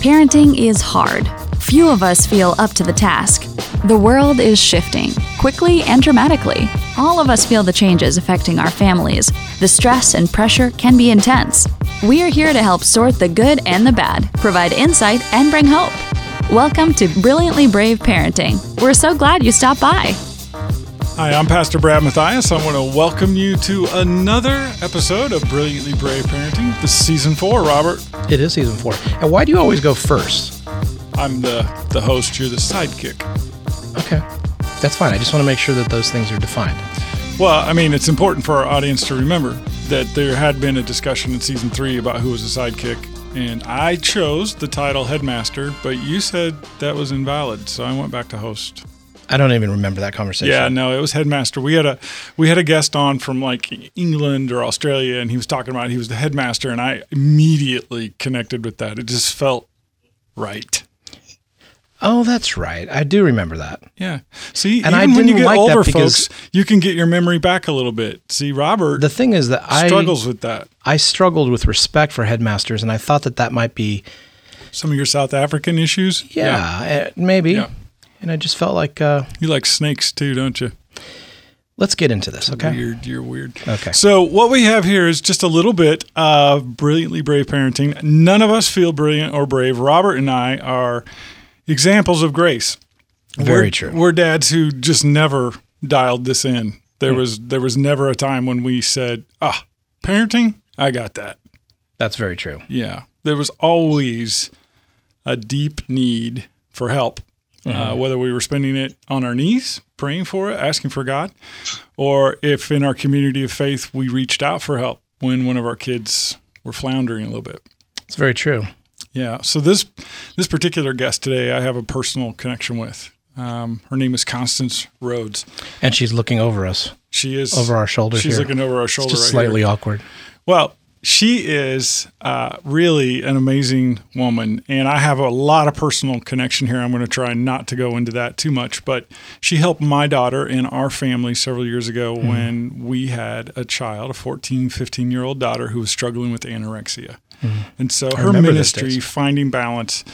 Parenting is hard. Few of us feel up to the task. The world is shifting, quickly and dramatically. All of us feel the changes affecting our families. The stress and pressure can be intense. We are here to help sort the good and the bad, provide insight, and bring hope. Welcome to Brilliantly Brave Parenting. We're so glad you stopped by. Hi, I'm Pastor Brad Matthias. I want to welcome you to another episode of Brilliantly Brave Parenting. This is season four, Robert. It is season four. And why do you always go first? I'm the, the host, you're the sidekick. Okay. That's fine. I just want to make sure that those things are defined. Well, I mean, it's important for our audience to remember that there had been a discussion in season three about who was a sidekick, and I chose the title headmaster, but you said that was invalid, so I went back to host. I don't even remember that conversation. Yeah, no, it was headmaster. We had a we had a guest on from like England or Australia, and he was talking about he was the headmaster, and I immediately connected with that. It just felt right. Oh, that's right. I do remember that. Yeah. See, And even I when you get like older, folks, you can get your memory back a little bit. See, Robert The thing is that I struggles with that. I struggled with respect for headmasters, and I thought that that might be Some of your South African issues. yeah, eh, maybe. Yeah. And I just felt like uh, You like snakes too, don't you? let's get into this, okay? Weird. You're weird. Okay. So what we have here is just a little bit of brilliantly brave parenting. None of us feel brilliant or brave. Robert and I are examples of grace. Very We're- true. We're dads who just never dialed this in. There Hmm. was there was never a time when we said, "Ah, parenting, I got that." That's very true. Yeah, there was always a deep need for help, uh, whether we were spending it on our knees, praying for it, asking for God, or if in our community of faith we reached out for help when one of our kids were floundering a little bit. It's very true. Yeah. So this this particular guest today, I have a personal connection with. Um, her name is Constance Rhodes. And she's looking over us, She is over our shoulders She's here. looking over our It's shoulder. just right here. slightly awkward. Well, she is uh, really an amazing woman, and I have a lot of personal connection here. I'm going to try not to go into that too much, but she helped my daughter and our family several years ago Mm-hmm. when we had a child, a 14, 15 year old daughter who was struggling with anorexia. And so her remember those ministry. Finding Balance,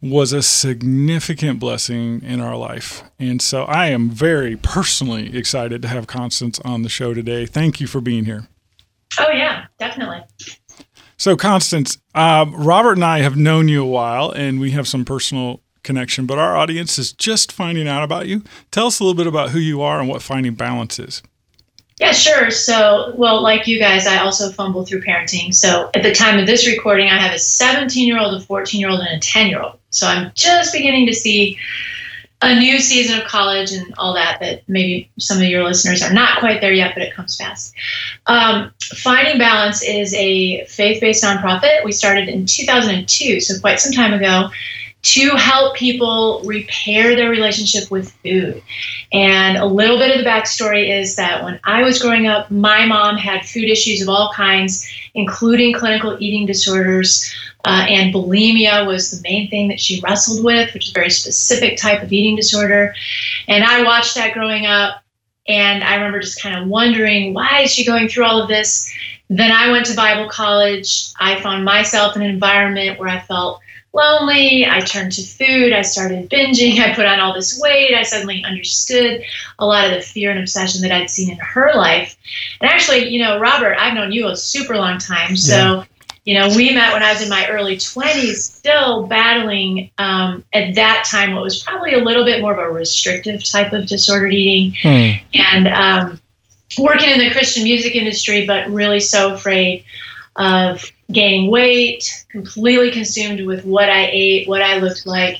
was a significant blessing in our life. And so I am very personally excited to have Constance on the show today. Thank you for being here. Oh yeah, definitely. So, Constance, uh, Robert and I have known you a while, and we have some personal connection, but our audience is just finding out about you. Tell us a little bit about who you are and what finding balance is. Yeah, sure. So, well, like you guys, I also fumble through parenting. So, at the time of this recording, I have a 17 year old, a 14 year old, and a 10 year old. So, I'm just beginning to see a new season of college and all that, that maybe some of your listeners are not quite there yet, but it comes fast. Um, Finding Balance is a faith based nonprofit. We started in 2002, so quite some time ago, to help people repair their relationship with food. And a little bit of the backstory is that when I was growing up, my mom had food issues of all kinds, including clinical eating disorders. Uh, and bulimia was the main thing that she wrestled with, which is a very specific type of eating disorder. And I watched that growing up. And I remember just kind of wondering, why is she going through all of this? Then I went to Bible college. I found myself in an environment where I felt lonely. I turned to food. I started binging. I put on all this weight. I suddenly understood a lot of the fear and obsession that I'd seen in her life. And actually, you know, Robert, I've known you a super long time. So, you know, we met when I was in my early 20s, still battling um, at that time what was probably a little bit more of a restrictive type of disordered eating Hmm. and um, working in the Christian music industry, but really so afraid of gaining weight, completely consumed with what I ate, what I looked like.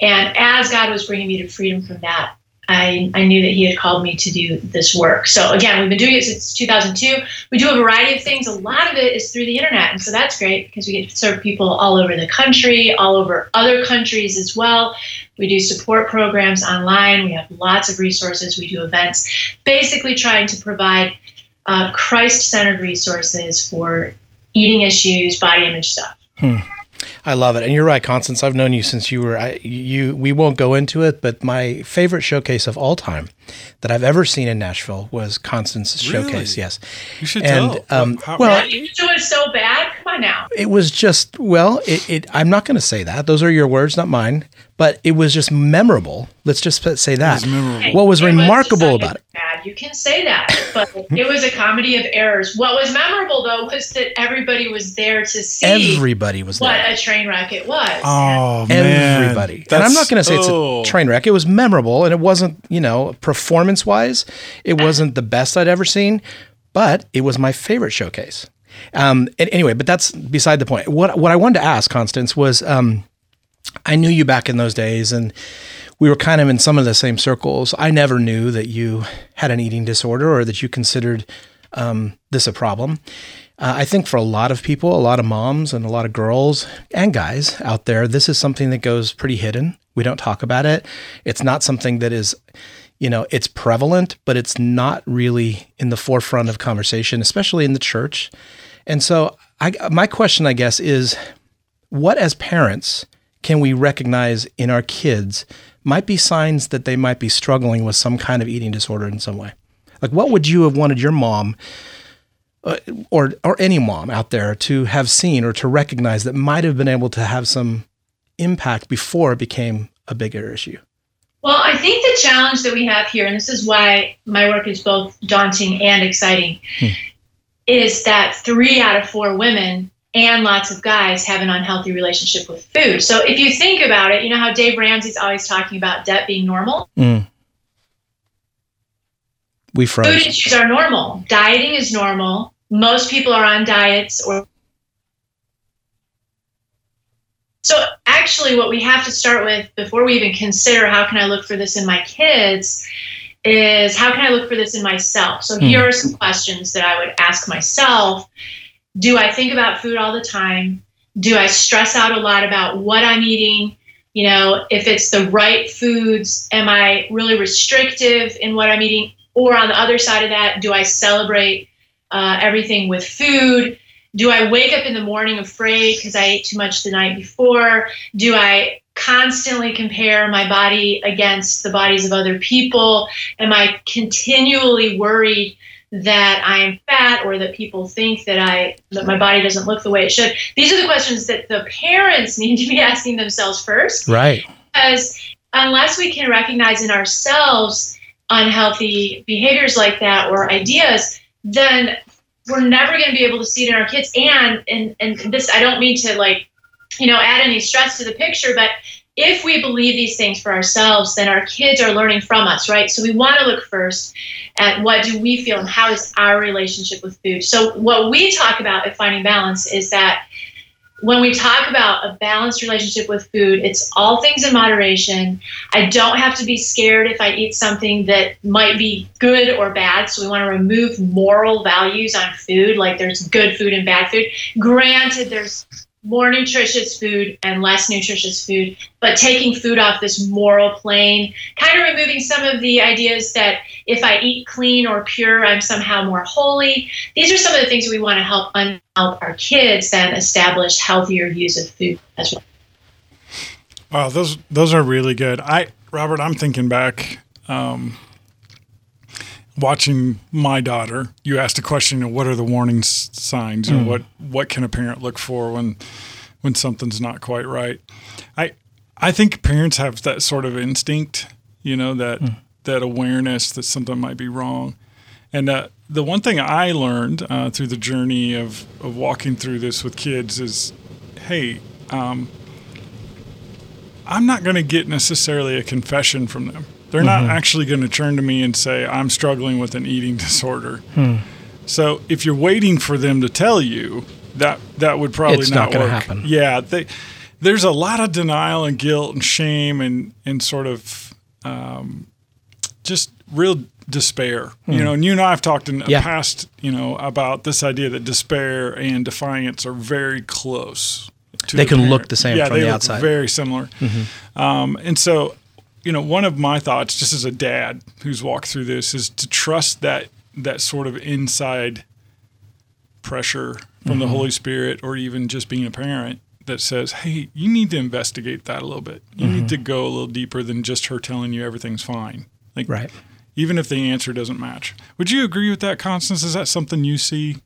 And as God was bringing me to freedom from that, I, I knew that He had called me to do this work. So, again, we've been doing it since 2002. We do a variety of things. A lot of it is through the internet. And so that's great because we get to serve people all over the country, all over other countries as well. We do support programs online. We have lots of resources. We do events, basically trying to provide uh, Christ centered resources for eating issues, body image stuff. I love it, and you're right, Constance. I've known you since you were I, you. We won't go into it, but my favorite showcase of all time that I've ever seen in Nashville was Constance's Really? showcase. Yes, You should and tell. um, How- well, you do it so bad. Come on now. it was just well. It, it I'm not going to say that; those are your words, not mine. But it was just memorable. Let's just say that. was memorable. What was It remarkable decided about it? Bad. You can say that, but it was a comedy of errors. What was memorable though was that everybody was there to see Everybody was what there. a train wreck it was. oh man, Everybody. And I'm not going to say it's oh. a train wreck. It was memorable and it wasn't, you know, performance wise, it wasn't the best I'd ever seen, but it was my favorite showcase. Um, and anyway, but that's beside the point. What what I wanted to ask, Constance, was um, I knew you back in those days and we were kind of in some of the same circles. I never knew that you had an eating disorder or that you considered um, this a problem. Uh, I think for a lot of people, a lot of moms and a lot of girls and guys out there, this is something that goes pretty hidden. We don't talk about it. It's not something that is, you know, it's prevalent, but it's not really in the forefront of conversation, especially in the church. And so, I, my question, I guess, is what as parents can we recognize in our kids might be signs that they might be struggling with some kind of eating disorder in some way? Like, what would you have wanted your mom uh, or or any mom out there to have seen or to recognize that might have been able to have some impact before it became a bigger issue? Well, I think the challenge that we have here, and this is why my work is both daunting and exciting, is that three out of four women and lots of guys have an unhealthy relationship with food. So if you think about it, you know how Dave Ramsey's always talking about debt being normal? Mm. We Food issues are normal. Dieting is normal. Most people are on diets or so actually what we have to start with before we even consider how can I look for this in my kids is how can I look for this in myself? So here are some questions that I would ask myself. Do I think about food all the time? Do I stress out a lot about what I'm eating? You know, if it's the right foods, am I really restrictive in what I'm eating? Or on the other side of that, do I celebrate uh, everything with food? Do I wake up in the morning afraid because I ate too much the night before? Do I constantly compare my body against the bodies of other people? Am I continually worried that I am fat or that people think that I that my body doesn't look the way it should? These are the questions that the parents need to be asking themselves first Right. because unless we can recognize in ourselves unhealthy behaviors like that or ideas, then we're never going to be able to see it in our kids. And and and this, I don't mean to like, you know, add any stress to the picture, but if we believe these things for ourselves, then our kids are learning from us, right? So we want to look first at what do we feel and how is our relationship with food. So what we talk about at Finding Balance is that when we talk about a balanced relationship with food, it's all things in moderation. I don't have to be scared if I eat something that might be good or bad. So we want to remove moral values on food, like there's good food and bad food. Granted, there's more nutritious food and less nutritious food, but taking food off this moral plane, kind of removing some of the ideas that if I eat clean or pure, I'm somehow more holy. These are some of the things we want to help un- help our kids then establish healthier views of food as well. Wow, those those are really good. I Robert, I'm thinking back, um, watching my daughter. You asked a question of what are the warning signs, or what what can a parent look for when when something's not quite right. I I think parents have that sort of instinct, you know, that that awareness that something might be wrong. And uh, the one thing I learned uh, through the journey of, of walking through this with kids is, hey, um, I'm not going to get necessarily a confession from them. They're not actually going to turn to me and say, I'm struggling with an eating disorder. So if you're waiting for them to tell you, that that would probably It's not work. happen. Yeah, they, there's a lot of denial and guilt and shame and and sort of um, just real despair. You know, and you and I have talked in the Hmm. Yeah. past, you know, about this idea that despair and defiance are very close. They the can look the same yeah, from they the look outside. Mm-hmm. Very similar. Um, and so, you know, one of my thoughts, just as a dad who's walked through this, is to trust that that sort of inside pressure from Mm-hmm. the Holy Spirit, or even just being a parent, that says, hey, you need to investigate that a little bit. You Mm-hmm. need to go a little deeper than just her telling you everything's fine. Like, Right. even if the answer doesn't match. Would you agree with that, Constance? Is that something you see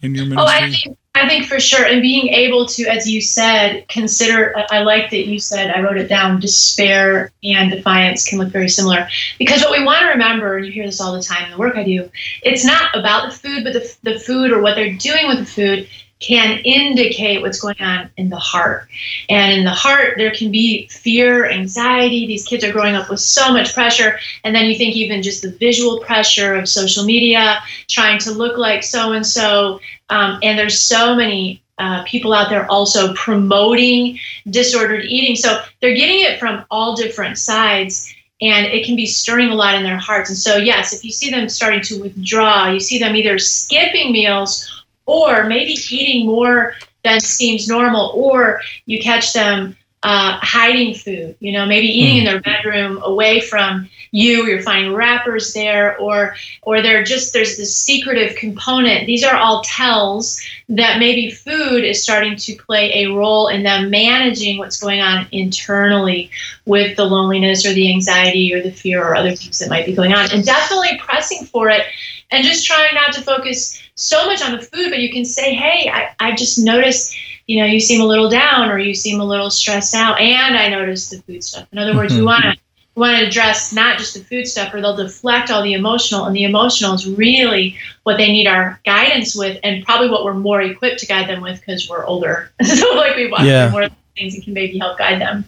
in your Oh, ministry? I think I think for sure, and being able to, as you said, consider. I- like that you said. I wrote it down. Despair and defiance can look very similar because what we want to remember, and you hear this all the time in the work I do, it's not about the food, but the the food or what they're doing with the food can indicate what's going on in the heart. And in the heart, there can be fear, anxiety. These kids are growing up with so much pressure. And then you think even just the visual pressure of social media, trying to look like so and so. And there's so many uh, people out there also promoting disordered eating. So they're getting it from all different sides. And it can be stirring a lot in their hearts. And so, yes, if you see them starting to withdraw, you see them either skipping meals or maybe eating more than seems normal, or you catch them uh, hiding food, you know, maybe eating in their bedroom away from you, you're finding wrappers there, or or they're just there's this secretive component. These are all tells that maybe food is starting to play a role in them managing what's going on internally with the loneliness or the anxiety or the fear or other things that might be going on. And definitely pressing for it and just trying not to focus so much on the food, but you can say, hey, I, I just noticed, you know, you seem a little down or you seem a little stressed out. And I noticed the food stuff. In other words, we want to want to address not just the food stuff or they'll deflect all the emotional and the emotional is really what they need our guidance with and probably what we're more equipped to guide them with because we're older so like we want Yeah. more things that can maybe help guide them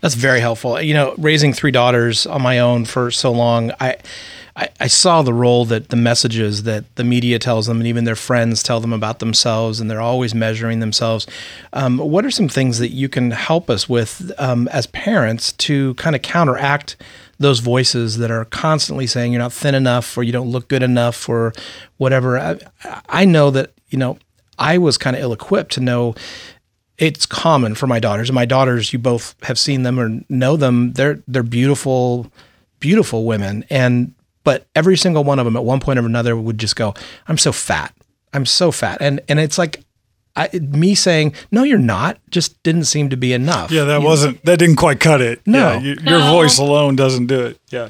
That's very helpful. You know, raising three daughters on my own for so long, I, I, I saw the role that the messages that the media tells them and even their friends tell them about themselves, and they're always measuring themselves. Um, what are some things that you can help us with um, as parents to kind of counteract those voices that are constantly saying you're not thin enough or you don't look good enough or whatever? I, I know that, you know, I was kind of ill equipped to know it's common for my daughters. And my daughters, you both have seen them or know them. They're they're beautiful, beautiful women. And but every single one of them at one point or another would just go, "I'm so fat. I'm so fat." And and it's like I, me saying, "No, you're not." Just didn't seem to be enough. yeah, that You- wasn't that didn't quite cut it. No. Yeah, you, your No. voice alone doesn't do it. Yeah.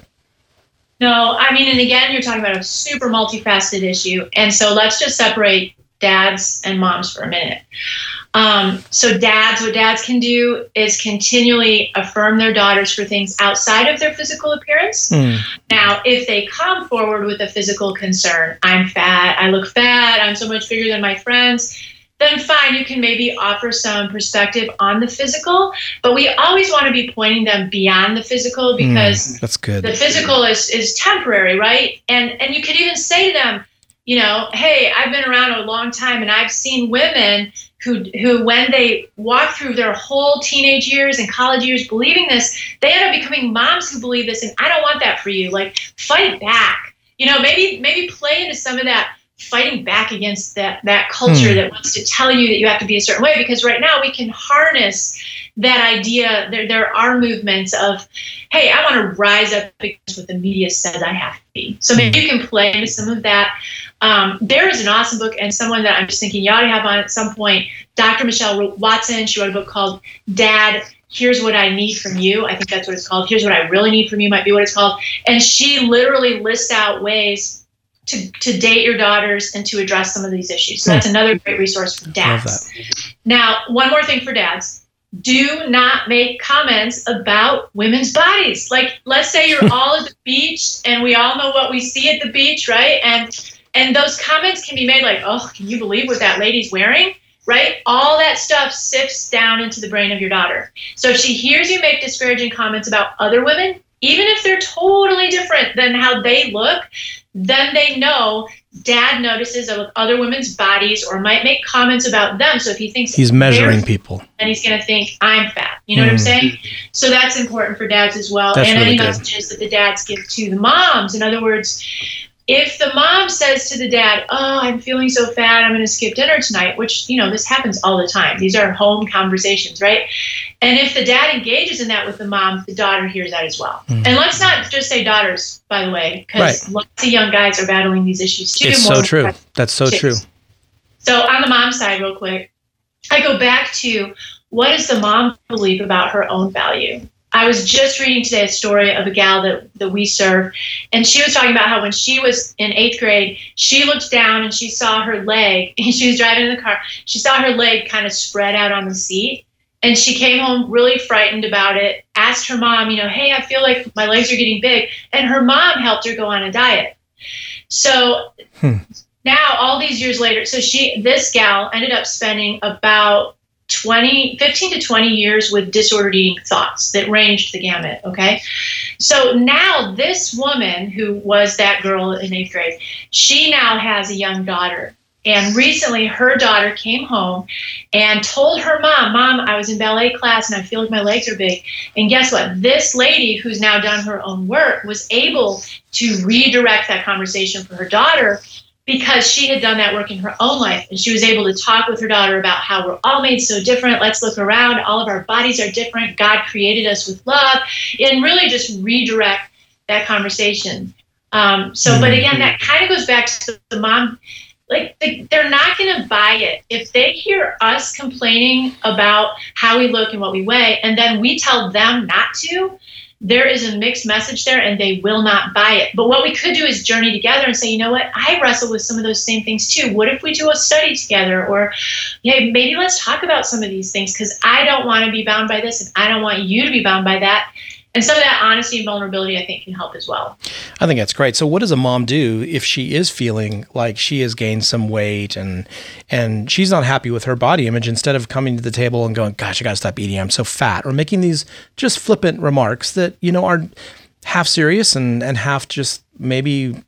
No, I mean, and again, you're talking about a super multifaceted issue. And so let's just separate dads and moms for a minute. Um, so, dads, what dads can do is continually affirm their daughters for things outside of their physical appearance. Hmm. Now, if they come forward with a physical concern, I'm fat, I look fat, I'm so much bigger than my friends, then fine, you can maybe offer some perspective on the physical. But we always want to be pointing them beyond the physical because That's good. the physical is is temporary right and and you could even say to them you know hey i've been around a long time and i've seen women who who when they walk through their whole teenage years and college years believing this they end up becoming moms who believe this and i don't want that for you like fight back you know maybe maybe play into some of that fighting back against that that culture Hmm. that wants to tell you that you have to be a certain way because right now we can harness that idea there there are movements of hey, I want to rise up against what the media says I have to be. So maybe you can play into some of that. Um, there is an awesome book and someone that I'm just thinking you ought to have on at some point. Dr. Michelle Watson, she wrote a book called Dad, Here's What I Need From You. I think that's what it's called. Here's What I Really Need From You might be what it's called. And she literally lists out ways to, to date your daughters and to address some of these issues. So that's another great resource for dads. Now, one more thing for dads. Do not make comments about women's bodies. Like, let's say you're all at the beach and we all know what we see at the beach, right? And and those comments can be made like, oh, can you believe what that lady's wearing? Right? All that stuff sifts down into the brain of your daughter. So if she hears you make disparaging comments about other women, even if they're totally different than how they look, then they know dad notices of other women's bodies or might make comments about them. So if he thinks He's measuring people. and he's going to think I'm fat. You know what I'm Mm. saying? So that's important for dads as well. That's and really any good. messages that the dads give to the moms. In other words, if the mom says to the dad, "Oh, I'm feeling so fat, I'm going to skip dinner tonight," which you know this happens all the time. These are home conversations, right? And if the dad engages in that with the mom, the daughter hears that as well. Mm. And let's not just say daughters, by the way, because Right. lots of young guys are battling these issues too. It's so true. That's so chicks. true. So on the mom side, real quick, I go back to what does the mom believe about her own value? I was just reading today a story of a gal that, that we serve, and she was talking about how when she was in eighth grade, she looked down and she saw her leg, and she was driving in the car, she saw her leg kind of spread out on the seat. And she came home really frightened about it, asked her mom, you know, hey, I feel like my legs are getting big. And her mom helped her go on a diet. So hmm. now, all these years later, so she, this gal ended up spending about 20, 15 to 20 years with disordered eating thoughts that ranged the gamut. Okay. So now this woman who was that girl in eighth grade, she now has a young daughter. And recently her daughter came home and told her mom, Mom, I was in ballet class and I feel like my legs are big. And guess what? This lady who's now done her own work was able to redirect that conversation for her daughter because she had done that work in her own life and she was able to talk with her daughter about how we're all made so different. Let's look around. All of our bodies are different. God created us with love and really just redirect that conversation. Um, so but again that kind of goes back to the mom like they're not going to buy it. If they hear us complaining about how we look and what we weigh and then we tell them not to there is a mixed message there and they will not buy it. But what we could do is journey together and say, you know what, I wrestle with some of those same things too. What if we do a study together? Or, yeah, maybe let's talk about some of these things because I don't want to be bound by this and I don't want you to be bound by that and some of that honesty and vulnerability i think can help as well. I think that's great. So what does a mom do if she is feeling like she has gained some weight and and she's not happy with her body image instead of coming to the table and going gosh i gotta stop eating. I'm so fat or making these just flippant remarks that you know are half serious and and half just maybe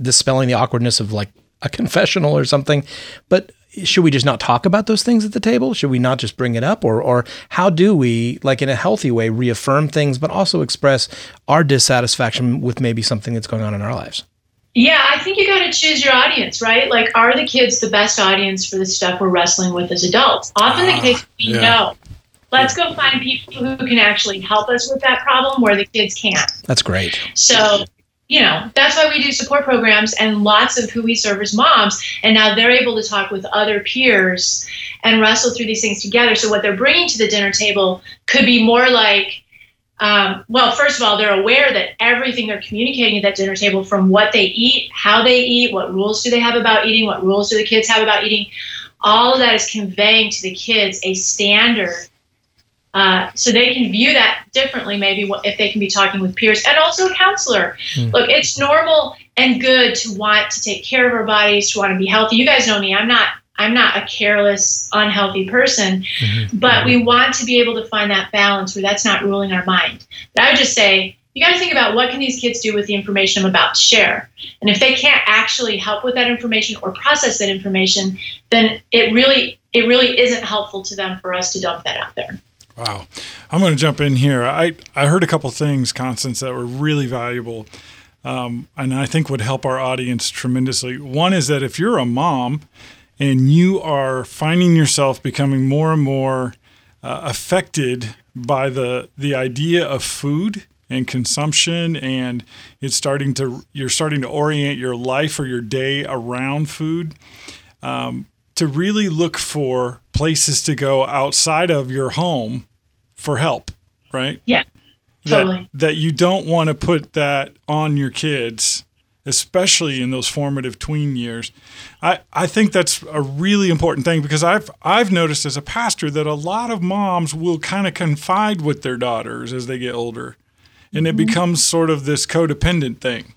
dispelling the awkwardness of like a confessional or something. But should we just not talk about those things at the table? Should we not just bring it up? Or, or how do we, like in a healthy way, reaffirm things, but also express our dissatisfaction with maybe something that's going on in our lives? Yeah, I think you got to choose your audience, right? Like, are the kids the best audience for the stuff we're wrestling with as adults? Often the ah, case we yeah. know. Let's go find people who can actually help us with that problem where the kids can't. That's great. So you know, that's why we do support programs and lots of who we serve as moms. And now they're able to talk with other peers and wrestle through these things together. So what they're bringing to the dinner table could be more like, um, well, first of all, they're aware that everything they're communicating at that dinner table, from what they eat, how they eat, what rules do they have about eating, what rules do the kids have about eating, all of that is conveying to the kids a standard uh, so they can view that differently, maybe if they can be talking with peers and also a counselor. Mm. Look, it's normal and good to want to take care of our bodies, to want to be healthy. You guys know me; I'm not. I'm not a careless, unhealthy person, mm-hmm. but we want to be able to find that balance where that's not ruling our mind. But I would just say you got to think about what can these kids do with the information I'm about to share. And if they can't actually help with that information or process that information, then it really it really isn't helpful to them for us to dump that out there. Wow. I'm going to jump in here. I, I heard a couple things, Constance, that were really valuable um, and I think would help our audience tremendously. One is that if you're a mom and you are finding yourself becoming more and more uh, affected by the, the idea of food and consumption and it's starting to you're starting to orient your life or your day around food um, to really look for places to go outside of your home for help, right? Yeah. Totally. That, that you don't want to put that on your kids, especially in those formative tween years. I, I think that's a really important thing because I've I've noticed as a pastor that a lot of moms will kind of confide with their daughters as they get older. And it mm-hmm. becomes sort of this codependent thing.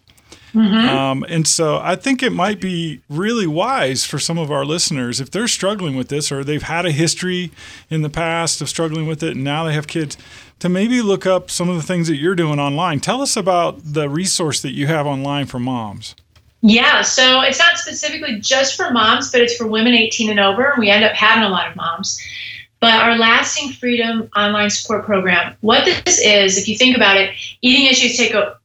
Mm-hmm. Um, and so I think it might be really wise for some of our listeners if they're struggling with this or they've had a history in the past of struggling with it and now they have kids to maybe look up some of the things that you're doing online. Tell us about the resource that you have online for moms. Yeah, so it's not specifically just for moms, but it's for women 18 and over. And we end up having a lot of moms. But our Lasting Freedom online support program, what this is, if you think about it, eating issues take a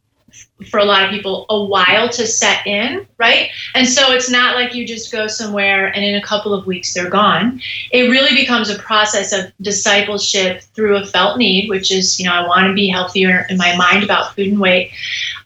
for a lot of people a while to set in, right? And so it's not like you just go somewhere and in a couple of weeks they're gone. It really becomes a process of discipleship through a felt need, which is, you know, I want to be healthier in my mind about food and weight.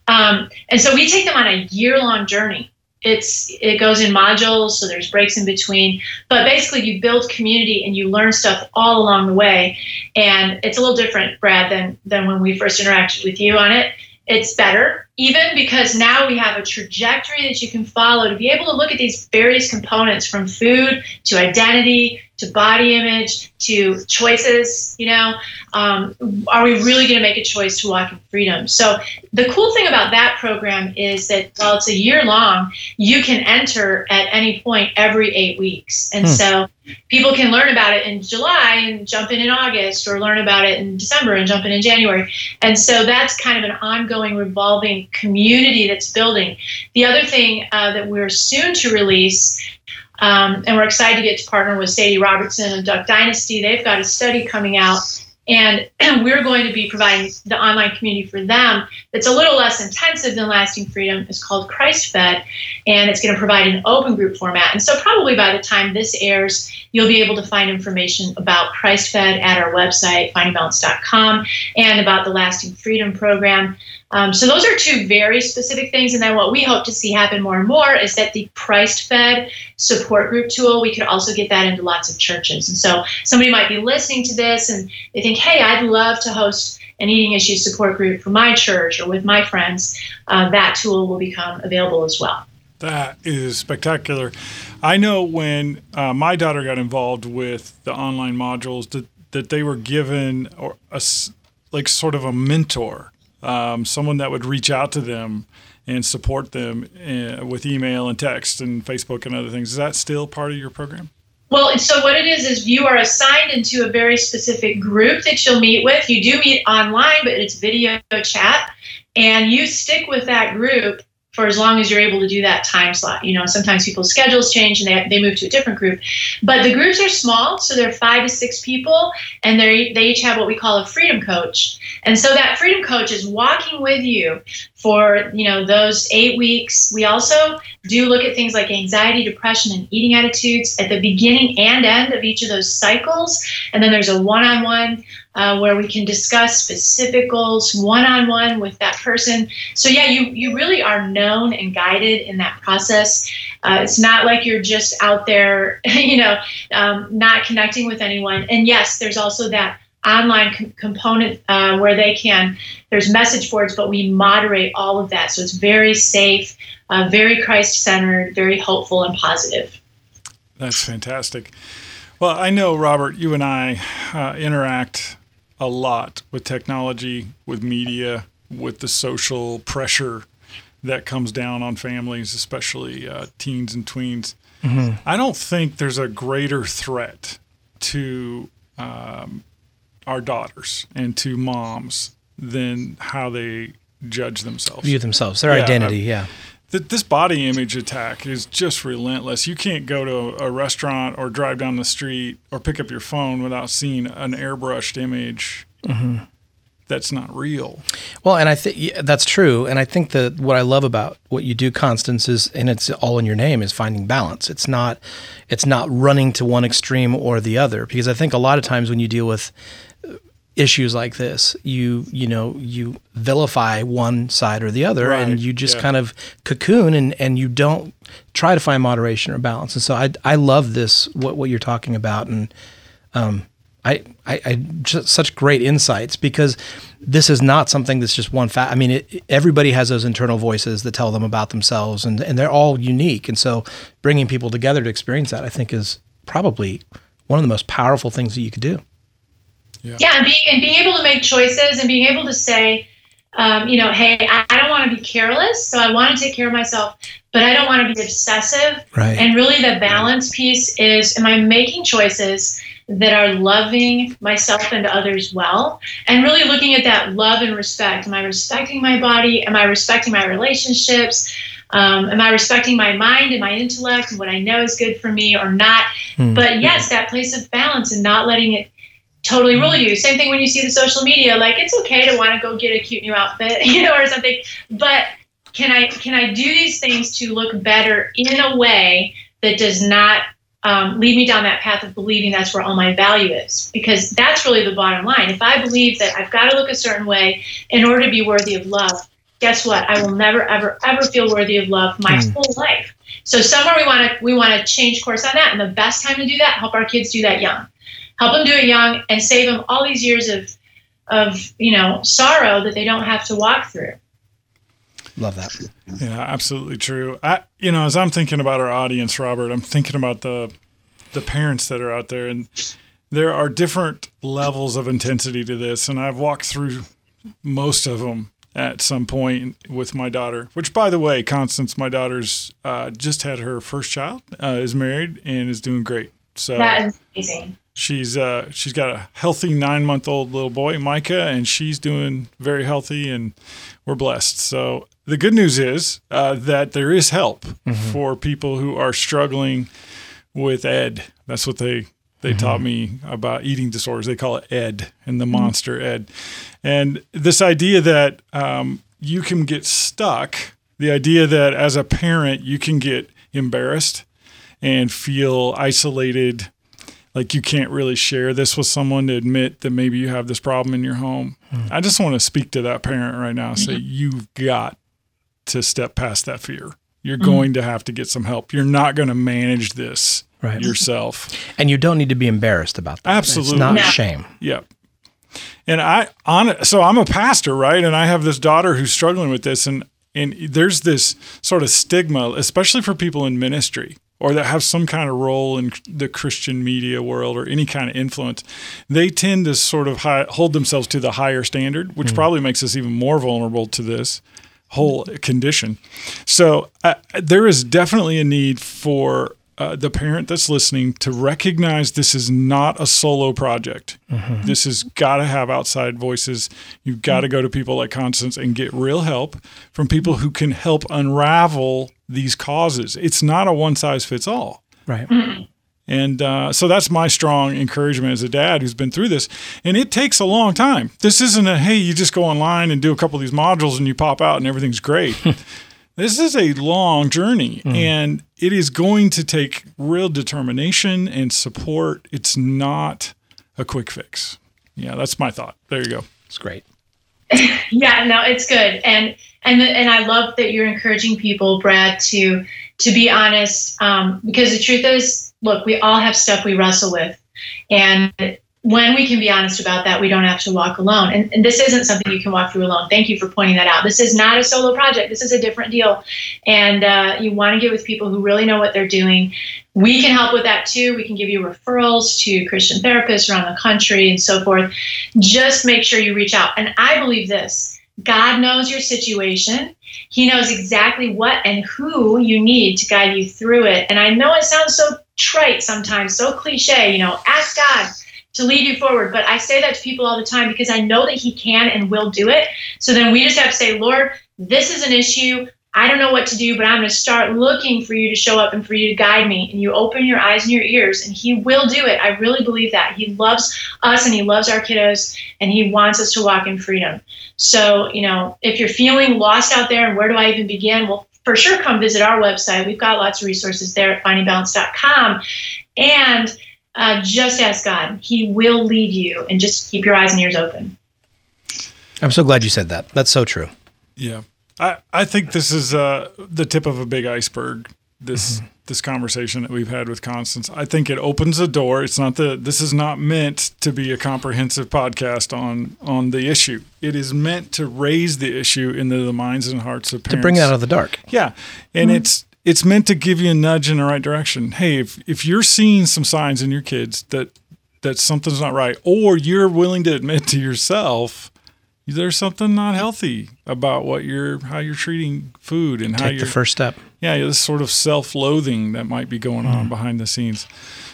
Um, and so we take them on a year long journey it's it goes in modules so there's breaks in between but basically you build community and you learn stuff all along the way and it's a little different brad than than when we first interacted with you on it it's better even because now we have a trajectory that you can follow to be able to look at these various components from food to identity to body image to choices you know? Um, are we really going to make a choice to walk in freedom? So the cool thing about that program is that while it's a year long you can enter at any point every eight weeks. And hmm. so people can learn about it in july and jump in in august or learn about it in december and jump in in january. And so that's kind of an ongoing revolving community that's building the other thing uh, that we're soon to release um, and we're excited to get to partner with Sadie Robertson and Duck Dynasty. They've got a study coming out, and we're going to be providing the online community for them that's a little less intensive than Lasting Freedom. It's called Christ Fed, and it's going to provide an open group format. And so, probably by the time this airs, you'll be able to find information about Christ Fed at our website, findingbalance.com, and about the Lasting Freedom program. Um, so those are two very specific things. And then what we hope to see happen more and more is that the Christ fed support group tool, we could also get that into lots of churches. And so somebody might be listening to this and they think, hey, I'd love to host an eating issues support group for my church or with my friends. Uh, that tool will become available as well. That is spectacular. I know when uh, my daughter got involved with the online modules that, that they were given or a, like sort of a mentor um, someone that would reach out to them and support them uh, with email and text and Facebook and other things. Is that still part of your program? Well, so what it is is you are assigned into a very specific group that you'll meet with. You do meet online, but it's video chat, and you stick with that group for as long as you're able to do that time slot. You know, sometimes people's schedules change and they, they move to a different group. But the groups are small, so they're five to six people, and they they each have what we call a freedom coach. And so that freedom coach is walking with you for you know those eight weeks. We also do look at things like anxiety, depression, and eating attitudes at the beginning and end of each of those cycles. And then there's a one-on-one uh, where we can discuss specific goals one-on-one with that person. So yeah, you you really are known and guided in that process. Uh, it's not like you're just out there, you know, um, not connecting with anyone. And yes, there's also that online com- component uh, where they can there's message boards but we moderate all of that so it's very safe uh, very christ-centered very hopeful and positive that's fantastic well i know robert you and i uh, interact a lot with technology with media with the social pressure that comes down on families especially uh, teens and tweens mm-hmm. i don't think there's a greater threat to um, our daughters and to moms than how they judge themselves, view themselves, their yeah, identity. yeah. Th- this body image attack is just relentless. You can't go to a restaurant or drive down the street or pick up your phone without seeing an airbrushed image. Mm-hmm that's not real. Well, and I think yeah, that's true. And I think that what I love about what you do, Constance, is and it's all in your name is finding balance. It's not it's not running to one extreme or the other. Because I think a lot of times when you deal with issues like this you you know you vilify one side or the other right. and you just yeah. kind of cocoon and and you don't try to find moderation or balance and so i i love this what what you're talking about and um I, I, I just such great insights because this is not something that's just one fact. I mean, it, everybody has those internal voices that tell them about themselves, and and they're all unique. And so, bringing people together to experience that, I think, is probably one of the most powerful things that you could do. Yeah, yeah and, being, and being able to make choices and being able to say, um, you know, hey, I, I don't want to be careless, so I want to take care of myself, but I don't want to be obsessive. Right. And really, the balance piece is: am I making choices? that are loving myself and others well and really looking at that love and respect am i respecting my body am i respecting my relationships um, am i respecting my mind and my intellect and what i know is good for me or not mm-hmm. but yes that place of balance and not letting it totally rule you. Same thing when you see the social media. Like it's okay to want to go get a cute new outfit, you know, or something. But can I can I do these things to look better in a way that does not um, lead me down that path of believing that's where all my value is? Because that's really the bottom line. If I believe that I've got to look a certain way in order to be worthy of love, guess what? I will never, ever, ever feel worthy of love my Mm. whole life. So somewhere we want to we want to change course on that, and the best time to do that, help our kids do that young, help them do it young, and save them all these years of of you know sorrow that they don't have to walk through. Love that. Yeah, absolutely true. I, you know, as I'm thinking about our audience, Robert, I'm thinking about the the parents that are out there, and there are different levels of intensity to this, and I've walked through most of them at some point with my daughter. Which, by the way, Constance, my daughter's uh, just had her first child, uh, is married, and is doing great. So That is amazing. She's uh, she's got a healthy nine month old little boy, Micah, and she's doing very healthy, and we're blessed. So the good news is uh, that there is help for people who are struggling with ED. That's what they they taught me about eating disorders. They call it ED and the monster ED, and this idea that um, you can get stuck. The idea that as a parent you can get embarrassed and feel isolated like you can't really share this with someone to admit that maybe you have this problem in your home. Hmm. I just want to speak to that parent right now. Say you've got to step past that fear. You're hmm. going to have to get some help. You're not going to manage this Right. yourself. And you don't need to be embarrassed about that. Absolutely. It's not No. shame. Yep. And I on so I'm a pastor, right? And I have this daughter who's struggling with this and and there's this sort of stigma, especially for people in ministry or that have some kind of role in the Christian media world or any kind of influence. They tend to sort of high, hold themselves to the higher standard, which probably makes us even more vulnerable to this whole condition. So uh, there is definitely a need for uh, the parent that's listening to recognize this is not a solo project. This has got to have outside voices. You've got to go to people like Constance and get real help from people who can help unravel these causes. It's not a one size fits all. Right. And uh, so that's my strong encouragement as a dad who's been through this. And it takes a long time. This isn't a, hey, you just go online and do a couple of these modules and you pop out and everything's great. this is a long journey and it is going to take real determination and support. It's not a quick fix. Yeah, that's my thought. There you go. It's great. Yeah, no, it's good, and and and I love that you're encouraging people, Brad, to to be honest, um, because the truth is, look, we all have stuff we wrestle with, and when we can be honest about that, we don't have to walk alone. And, and this isn't something you can walk through alone. Thank you for pointing that out. This is not a solo project. This is a different deal, and uh, you want to get with people who really know what they're doing. We can help with that too. We can give you referrals to Christian therapists around the country and so forth just make sure you reach out. And I believe this God knows your situation. He knows exactly what and who you need to guide you through it. And I know it sounds so trite sometimes, so cliche, you know, ask God to lead you forward. But I say that to people all the time because I know that He can and will do it. So then we just have to say, Lord, this is an issue. I don't know what to do, but I'm going to start looking for you to show up and for you to guide me. And you open your eyes and your ears, and He will do it. I really believe that. He loves us and He loves our kiddos, and He wants us to walk in freedom. So, you know, if you're feeling lost out there and where do I even begin? Well, for sure, come visit our website. We've got lots of resources there at findingbalance.com. And uh, just ask God. He will lead you, and just keep your eyes and ears open. I'm so glad you said that. That's so true. Yeah. I, I think this is uh, the tip of a big iceberg. This this conversation that we've had with Constance. I think it opens a door. It's not the this is not meant to be a comprehensive podcast on on the issue. It is meant to raise the issue into the minds and hearts of parents. To bring it out of the dark. Yeah, and it's it's meant to give you a nudge in the right direction. Hey, if if you're seeing some signs in your kids that that something's not right, or you're willing to admit to yourself there's something not healthy about what you're how you're treating food and how Take you're the first step. yeah, this sort of self-loathing that might be going on behind the scenes.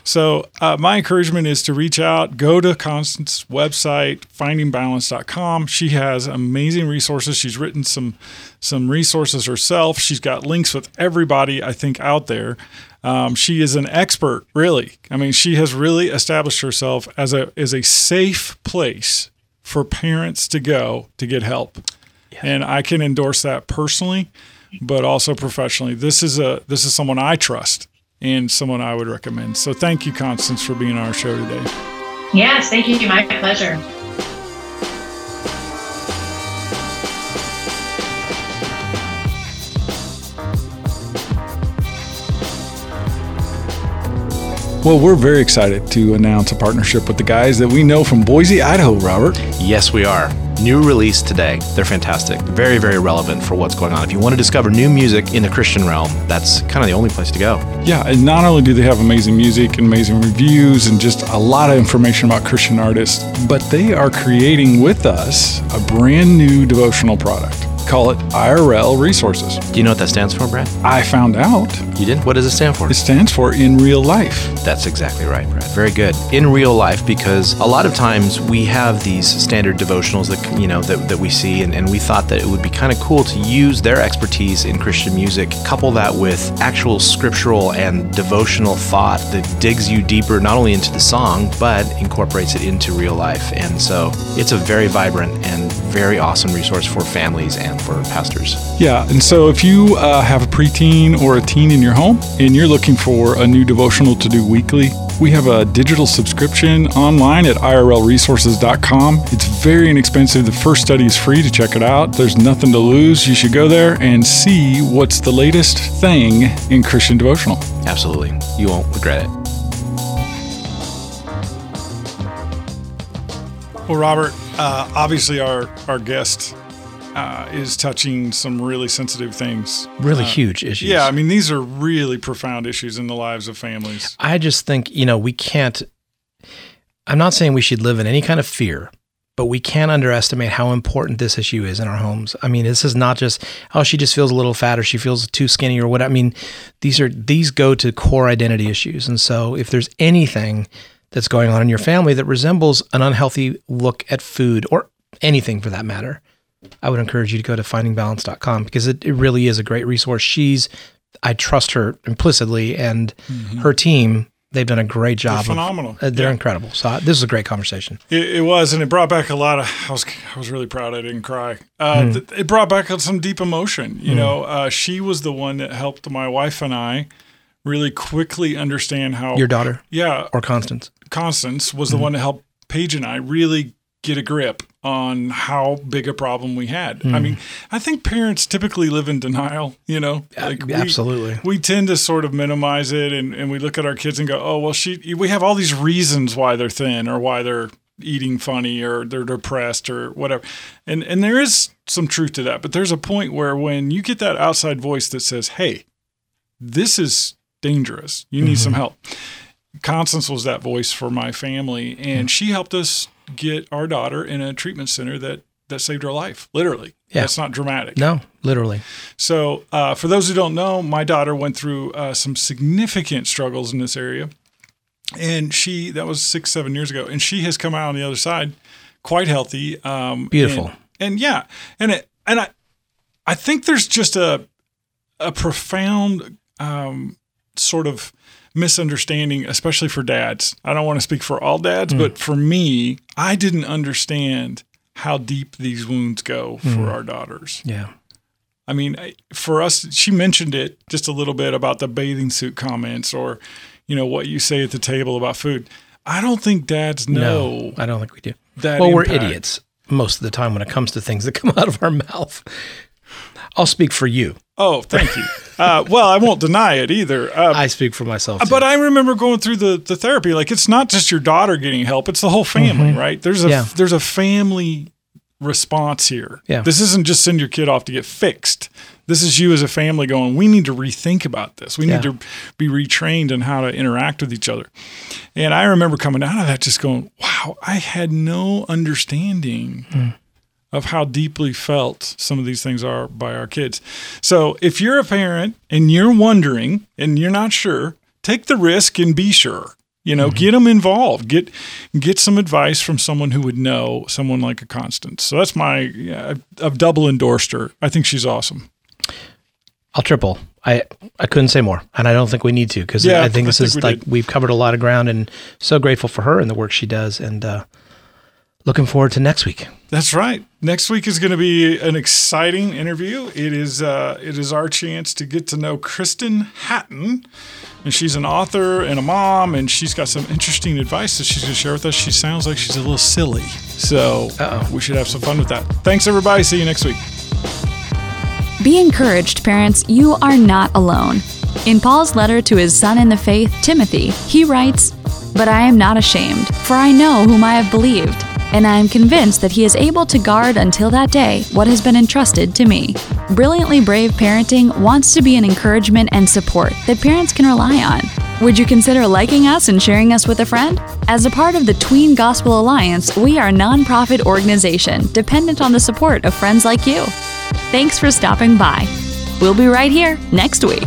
So uh, my encouragement is to reach out, go to Constance's website, findingbalance.com. She has amazing resources. She's written some some resources herself. She's got links with everybody I think out there. Um, she is an expert, really. I mean, she has really established herself as a as a safe place for parents to go to get help. And I can endorse that personally but also professionally. This is a this is someone I trust and someone I would recommend. So thank you, Constance, for being on our show today. Yes, thank you. My pleasure. Well, we're very excited to announce a partnership with the guys that we know from Boise, Idaho, Robert. Yes, we are. New release today. They're fantastic. Very, very relevant for what's going on. If you want to discover new music in the Christian realm, that's kind of the only place to go. Yeah, and not only do they have amazing music and amazing reviews and just a lot of information about Christian artists, but they are creating with us a brand new devotional product call it IRL Resources. Do you know what that stands for, Brad? I found out. You didn't? What does it stand for? It stands for in real life. That's exactly right, Brad. Very good. In real life, because a lot of times we have these standard devotionals that you know that, that we see, and, and we thought that it would be kind of cool to use their expertise in Christian music, couple that with actual scriptural and devotional thought that digs you deeper not only into the song but incorporates it into real life. And so it's a very vibrant and very awesome resource for families and for pastors. Yeah, and so if you uh, have a preteen or a teen in your home and you're looking for a new devotional to do weekly, we have a digital subscription online at irlresources.com. It's very inexpensive. The first study is free to check it out. There's nothing to lose. You should go there and see what's the latest thing in Christian devotional. Absolutely. You won't regret it. Well, Robert, uh, obviously our, our guest uh, is touching some really sensitive things. Really uh, huge issues. Yeah, I mean, these are really profound issues in the lives of families. I just think, you know, we can't, I'm not saying we should live in any kind of fear, but we can't underestimate how important this issue is in our homes. I mean, this is not just, oh, she just feels a little fat or she feels too skinny or what. I mean, these are, these go to core identity issues. And so if there's anything that's going on in your family that resembles an unhealthy look at food or anything for that matter, I would encourage you to go to findingbalance.com because it, it really is a great resource. She's, I trust her implicitly, and mm-hmm. her team, they've done a great job. They're phenomenal. Of, uh, they're yeah. incredible. So uh, this is a great conversation. It, it, was, and it brought back a lot of. I was, I was really proud. I didn't cry. Uh, mm. th- it brought back some deep emotion. You mm. know, uh, she was the one that helped my wife and I really quickly understand how your daughter, yeah, or Constance. Constance was the mm-hmm. one that helped Paige and I really get a grip on how big a problem we had. Mm. I hmm. mean, I think parents typically live in denial, you know? Like we, Absolutely. We tend to sort of minimize it and, and we look at our kids and go, oh, well, she, we have all these reasons why they're thin or why they're eating funny or they're depressed or whatever. And, and there is some truth to that, but there's a point where when you get that outside voice that says, hey, this is dangerous, you need mm-hmm. some help. Constance was that voice for my family, and mm-hmm. she helped us get our daughter in a treatment center that that saved her life, literally. Yeah. That's not dramatic. No, literally. So, uh, for those who don't know, my daughter went through uh, some significant struggles in this area. And she, that was six, seven years ago, and she has come out on the other side quite healthy. Um, Beautiful. And, and, yeah. And it, and I, I think there's just a, a profound um, sort of misunderstanding, especially for dads. I don't want to speak for all dads, mm. but for me, I didn't understand how deep these wounds go mm. for our daughters. Yeah. I mean, for us, she mentioned it just a little bit about the bathing suit comments or, you know, what you say at the table about food. I don't think dads know. No, I don't think we do. That well, impact. we're idiots most of the time when it comes to things that come out of our mouth. I'll speak for you. Oh, thank you. Uh, well, I won't deny it either. Uh, I speak for myself. Too. But I remember going through the, the therapy. Like it's not just your daughter getting help; it's the whole family, mm-hmm. right? There's a yeah. there's a family response here. Yeah. This isn't just send your kid off to get fixed. This is you as a family going, we need to rethink about this. We yeah. need to be retrained in how to interact with each other. And I remember coming out of that just going, wow, I had no understanding. Mm of how deeply felt some of these things are by our kids. So if you're a parent and you're wondering and you're not sure, take the risk and be sure. You know, mm-hmm. get them involved. Get get some advice from someone who would know someone like a Constance. So that's my yeah, I've double endorsed her. I think she's awesome. I'll triple. I I couldn't say more, and I don't think we need to because yeah, I think this I think is we like did. we've covered a lot of ground, and so grateful for her and the work she does, and uh, looking forward to next week. That's right. Next week is going to be an exciting interview. It is uh, it is our chance to get to know Kristen Hatton, and she's an author and a mom, and she's got some interesting advice that she's going to share with us. She sounds like she's a little silly, so Uh-oh. we should have some fun with that. Thanks, everybody. See you next week. Be encouraged, parents. You are not alone. In Paul's letter to his son in the faith, Timothy, he writes, But I am not ashamed, for I know whom I have believed, and I am convinced that he is able to guard until that day what has been entrusted to me. Brilliantly Brave Parenting wants to be an encouragement and support that parents can rely on. Would you consider liking us and sharing us with a friend? As a part of the Tween Gospel Alliance, we are a nonprofit organization dependent on the support of friends like you. Thanks for stopping by. We'll be right here next week.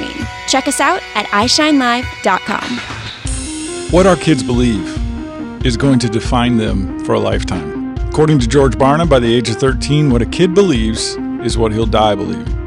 Check us out at iShineLive.com. What our kids believe is going to define them for a lifetime. According to George Barna, by the age of 13, what a kid believes is what he'll die believing.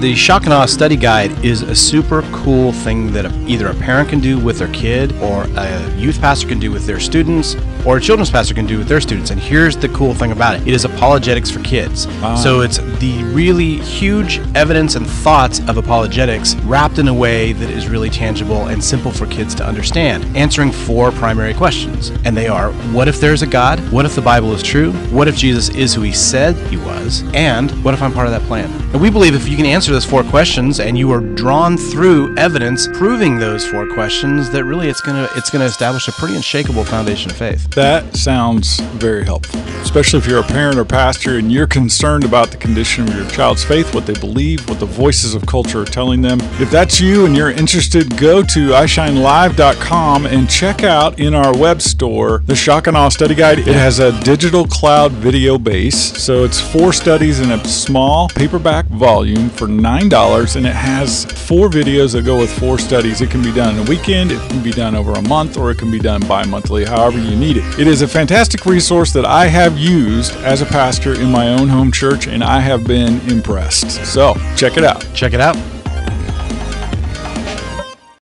the Shakana Study Guide is a super cool thing that either a parent can do with their kid, or a youth pastor can do with their students, or a children's pastor can do with their students. And here's the cool thing about it it is apologetics for kids. So it's the really huge evidence and thoughts of apologetics wrapped in a way that is really tangible and simple for kids to understand, answering four primary questions. And they are what if there's a God? What if the Bible is true? What if Jesus is who he said he was? And what if I'm part of that plan? And we believe if you can answer those four questions and you are drawn through evidence proving those four questions, that really it's gonna it's gonna establish a pretty unshakable foundation of faith. That sounds very helpful, especially if you're a parent or pastor and you're concerned about the condition of your child's faith, what they believe, what the voices of culture are telling them. If that's you and you're interested, go to iShineLive.com and check out in our web store the Shakana Study Guide. It has a digital cloud video base, so it's four studies in a small paperback volume for $9, and it has four videos that go with four studies. It can be done in a weekend, it can be done over a month, or it can be done bi monthly, however you need it. It is a fantastic resource that I have used as a pastor in my own home church, and I have been impressed. So check it out. Check it out.